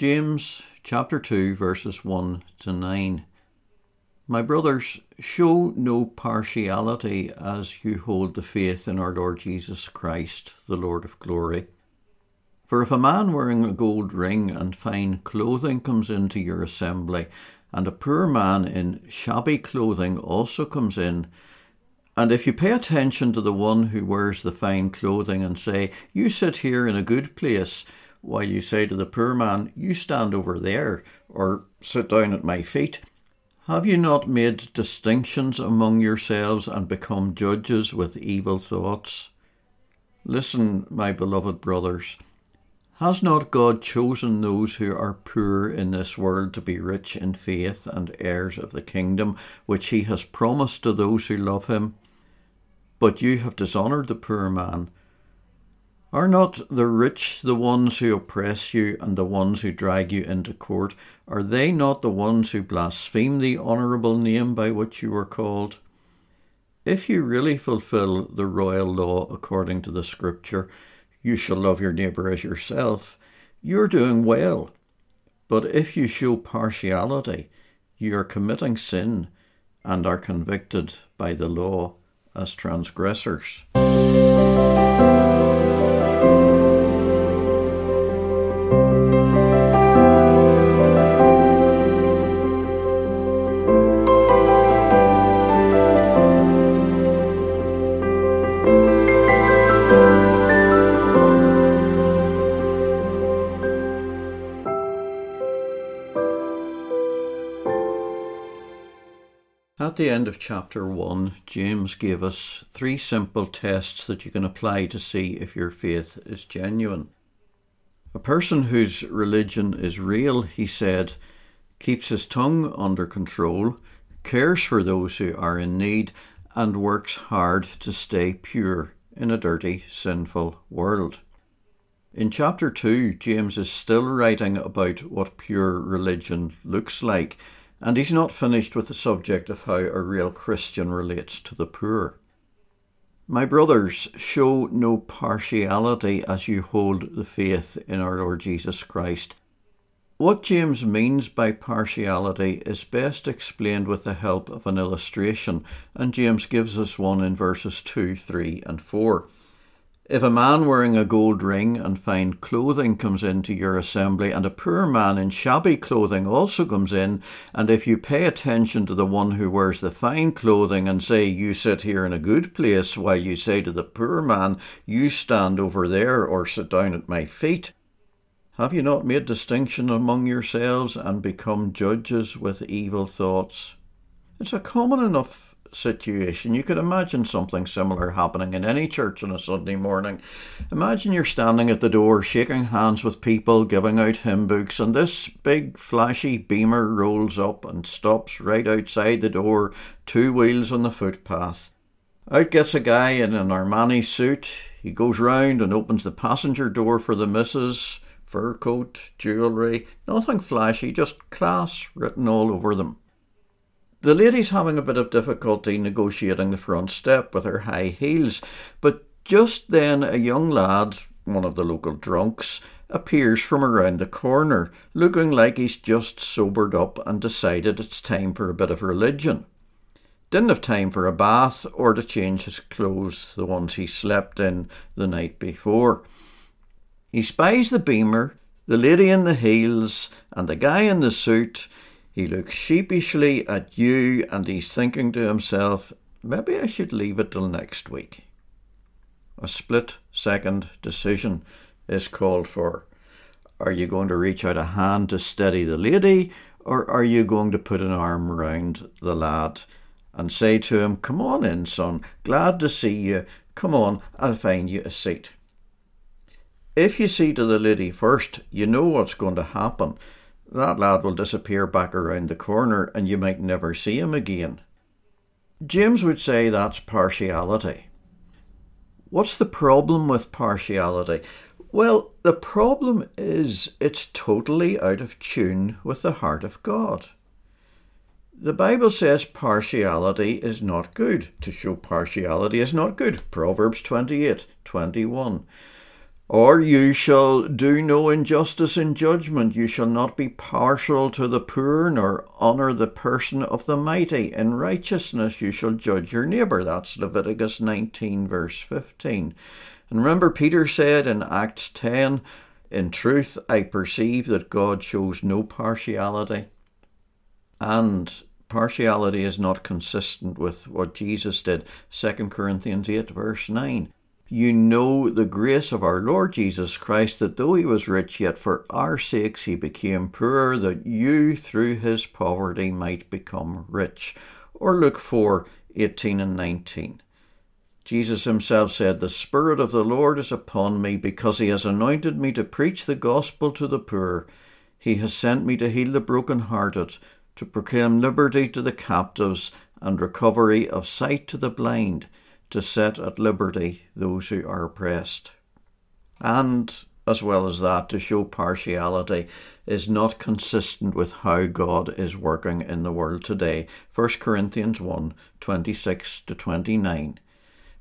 James chapter 2 verses 1 to 9. My brothers, show no partiality as you hold the faith in our Lord Jesus Christ, the Lord of glory. For if a man wearing a gold ring and fine clothing comes into your assembly, and a poor man in shabby clothing also comes in, and if you pay attention to the one who wears the fine clothing and say, You sit here in a good place, while you say to the poor man, You stand over there, or sit down at my feet, have you not made distinctions among yourselves and become judges with evil thoughts? Listen, my beloved brothers. Has not God chosen those who are poor in this world to be rich in faith and heirs of the kingdom which he has promised to those who love him? But you have dishonoured the poor man. Are not the rich the ones who oppress you and the ones who drag you into court? Are they not the ones who blaspheme the honourable name by which you are called? If you really fulfil the royal law according to the Scripture, you shall love your neighbour as yourself, you're doing well. But if you show partiality, you are committing sin and are convicted by the law as transgressors. The end of chapter 1, James gave us three simple tests that you can apply to see if your faith is genuine. A person whose religion is real, he said, keeps his tongue under control, cares for those who are in need, and works hard to stay pure in a dirty, sinful world. In chapter 2, James is still writing about what pure religion looks like and he's not finished with the subject of how a real Christian relates to the poor. My brothers, show no partiality as you hold the faith in our Lord Jesus Christ. What James means by partiality is best explained with the help of an illustration, and James gives us one in verses 2, 3, and 4. If a man wearing a gold ring and fine clothing comes into your assembly, and a poor man in shabby clothing also comes in, and if you pay attention to the one who wears the fine clothing and say, You sit here in a good place, while you say to the poor man, You stand over there or sit down at my feet, have you not made distinction among yourselves and become judges with evil thoughts? It's a common enough situation. You could imagine something similar happening in any church on a Sunday morning. Imagine you're standing at the door, shaking hands with people, giving out hymn books, and this big flashy beamer rolls up and stops right outside the door, two wheels on the footpath. Out gets a guy in an Armani suit. He goes round and opens the passenger door for the missus. Fur coat, jewellery, nothing flashy, just class written all over them. The lady's having a bit of difficulty negotiating the front step with her high heels, but just then a young lad, one of the local drunks, appears from around the corner, looking like he's just sobered up and decided it's time for a bit of religion. Didn't have time for a bath or to change his clothes, the ones he slept in the night before. He spies the beamer, the lady in the heels, and the guy in the suit he looks sheepishly at you and he's thinking to himself, maybe I should leave it till next week. A split second decision is called for. Are you going to reach out a hand to steady the lady, or are you going to put an arm round the lad and say to him, Come on in, son, glad to see you. Come on, I'll find you a seat. If you see to the lady first, you know what's going to happen that lad will disappear back around the corner and you might never see him again. James would say that's partiality. What's the problem with partiality? Well, the problem is it's totally out of tune with the heart of God. The Bible says partiality is not good. To show partiality is not good. Proverbs 28 21. Or you shall do no injustice in judgment. You shall not be partial to the poor, nor honour the person of the mighty. In righteousness you shall judge your neighbour. That's Leviticus 19, verse 15. And remember, Peter said in Acts 10, In truth, I perceive that God shows no partiality. And partiality is not consistent with what Jesus did. 2 Corinthians 8, verse 9 you know the grace of our Lord Jesus Christ, that though he was rich, yet for our sakes he became poor, that you through his poverty might become rich. Or Luke 4 18 and 19. Jesus himself said, The Spirit of the Lord is upon me, because he has anointed me to preach the gospel to the poor. He has sent me to heal the broken-hearted, to proclaim liberty to the captives, and recovery of sight to the blind to set at liberty those who are oppressed. And, as well as that, to show partiality is not consistent with how God is working in the world today. 1 Corinthians 1 26 to 29.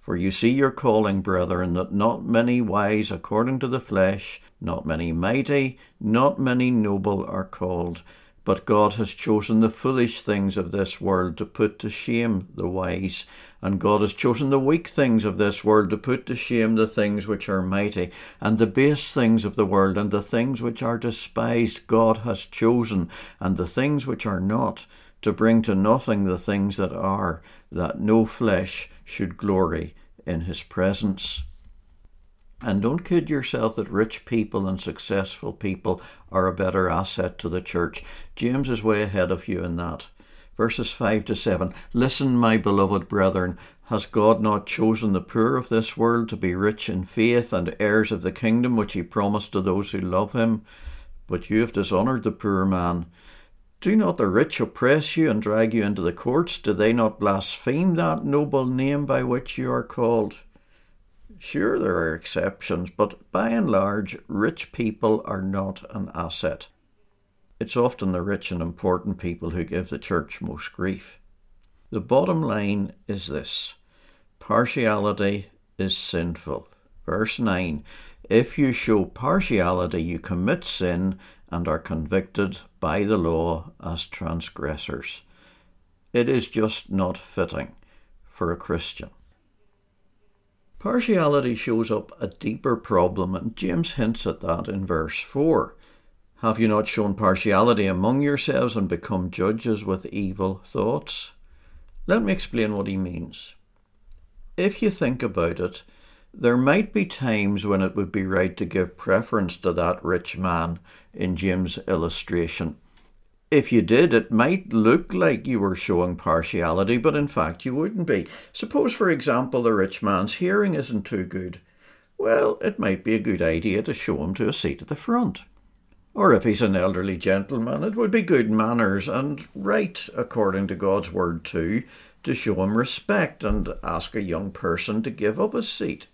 For you see your calling, brethren, that not many wise according to the flesh, not many mighty, not many noble are called. But God has chosen the foolish things of this world to put to shame the wise, and God has chosen the weak things of this world to put to shame the things which are mighty, and the base things of the world, and the things which are despised, God has chosen, and the things which are not, to bring to nothing the things that are, that no flesh should glory in his presence. And don't kid yourself that rich people and successful people are a better asset to the church. James is way ahead of you in that. Verses 5 to 7 Listen, my beloved brethren, has God not chosen the poor of this world to be rich in faith and heirs of the kingdom which he promised to those who love him? But you have dishonoured the poor man. Do not the rich oppress you and drag you into the courts? Do they not blaspheme that noble name by which you are called? Sure, there are exceptions, but by and large, rich people are not an asset. It's often the rich and important people who give the church most grief. The bottom line is this partiality is sinful. Verse 9 If you show partiality, you commit sin and are convicted by the law as transgressors. It is just not fitting for a Christian. Partiality shows up a deeper problem, and James hints at that in verse 4. Have you not shown partiality among yourselves and become judges with evil thoughts? Let me explain what he means. If you think about it, there might be times when it would be right to give preference to that rich man in James' illustration if you did, it might look like you were showing partiality, but in fact you wouldn't be. Suppose, for example, the rich man's hearing isn't too good. Well, it might be a good idea to show him to a seat at the front. Or if he's an elderly gentleman, it would be good manners and right, according to God's word too, to show him respect and ask a young person to give up his seat.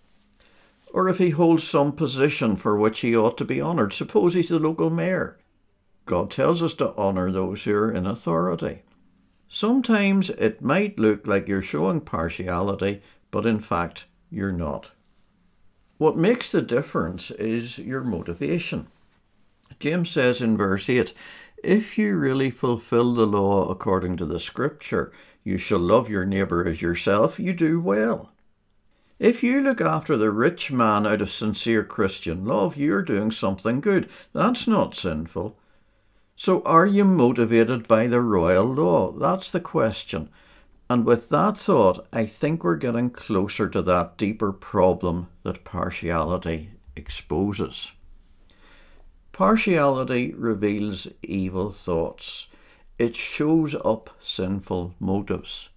Or if he holds some position for which he ought to be honoured, suppose he's the local mayor God tells us to honour those who are in authority. Sometimes it might look like you're showing partiality, but in fact, you're not. What makes the difference is your motivation. James says in verse 8 If you really fulfill the law according to the scripture, you shall love your neighbour as yourself, you do well. If you look after the rich man out of sincere Christian love, you're doing something good. That's not sinful. So, are you motivated by the royal law? That's the question. And with that thought, I think we're getting closer to that deeper problem that partiality exposes. Partiality reveals evil thoughts. It shows up sinful motives.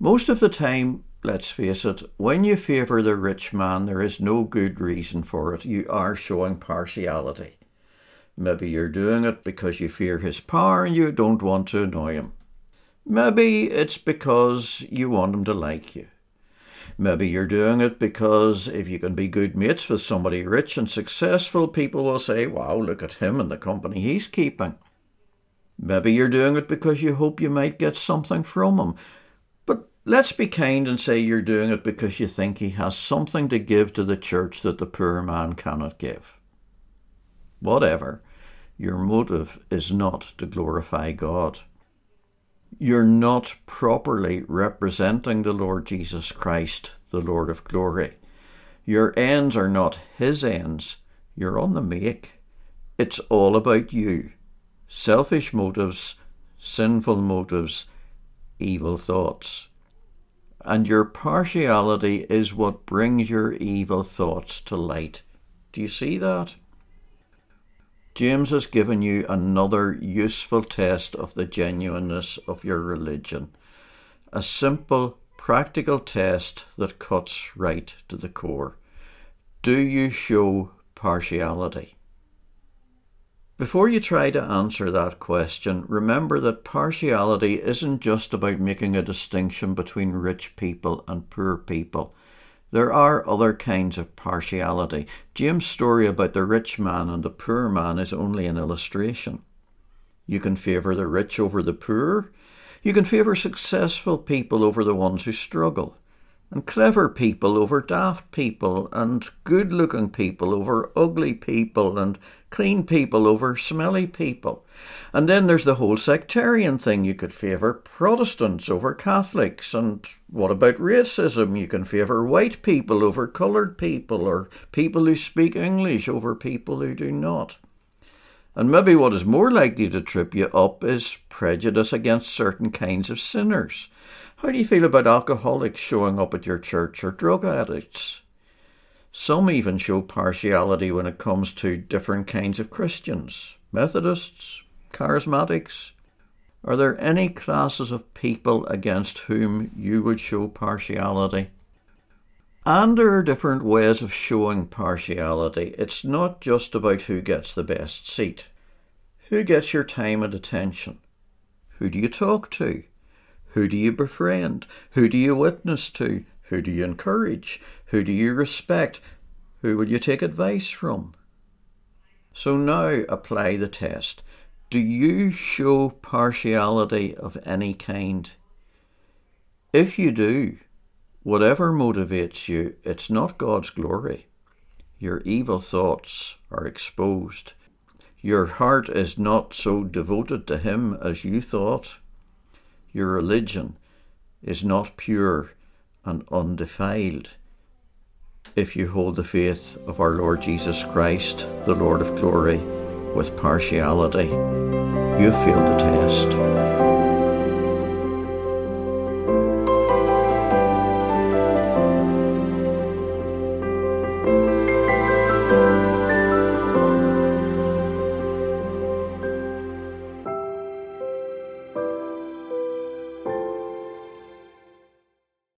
Most of the time, let's face it, when you favour the rich man, there is no good reason for it. You are showing partiality. Maybe you're doing it because you fear his power and you don't want to annoy him. Maybe it's because you want him to like you. Maybe you're doing it because if you can be good mates with somebody rich and successful, people will say, wow, look at him and the company he's keeping. Maybe you're doing it because you hope you might get something from him. But Let's be kind and say you're doing it because you think he has something to give to the church that the poor man cannot give. Whatever, your motive is not to glorify God. You're not properly representing the Lord Jesus Christ, the Lord of glory. Your ends are not his ends, you're on the make. It's all about you. Selfish motives, sinful motives, evil thoughts and your partiality is what brings your evil thoughts to light. Do you see that? James has given you another useful test of the genuineness of your religion. A simple, practical test that cuts right to the core. Do you show partiality? Before you try to answer that question, remember that partiality isn't just about making a distinction between rich people and poor people. There are other kinds of partiality. James' story about the rich man and the poor man is only an illustration. You can favour the rich over the poor. You can favour successful people over the ones who struggle and clever people over daft people, and good looking people over ugly people, and clean people over smelly people. And then there's the whole sectarian thing. You could favour Protestants over Catholics. And what about racism? You can favour white people over coloured people, or people who speak English over people who do not. And maybe what is more likely to trip you up is prejudice against certain kinds of sinners. How do you feel about alcoholics showing up at your church or drug addicts? Some even show partiality when it comes to different kinds of Christians Methodists, Charismatics. Are there any classes of people against whom you would show partiality? And there are different ways of showing partiality. It's not just about who gets the best seat. Who gets your time and attention? Who do you talk to? Who do you befriend? Who do you witness to? Who do you encourage? Who do you respect? Who will you take advice from? So now apply the test. Do you show partiality of any kind? If you do, whatever motivates you, it's not God's glory. Your evil thoughts are exposed. Your heart is not so devoted to Him as you thought your religion is not pure and undefiled. If you hold the faith of our Lord Jesus Christ, the Lord of glory, with partiality, you failed the test.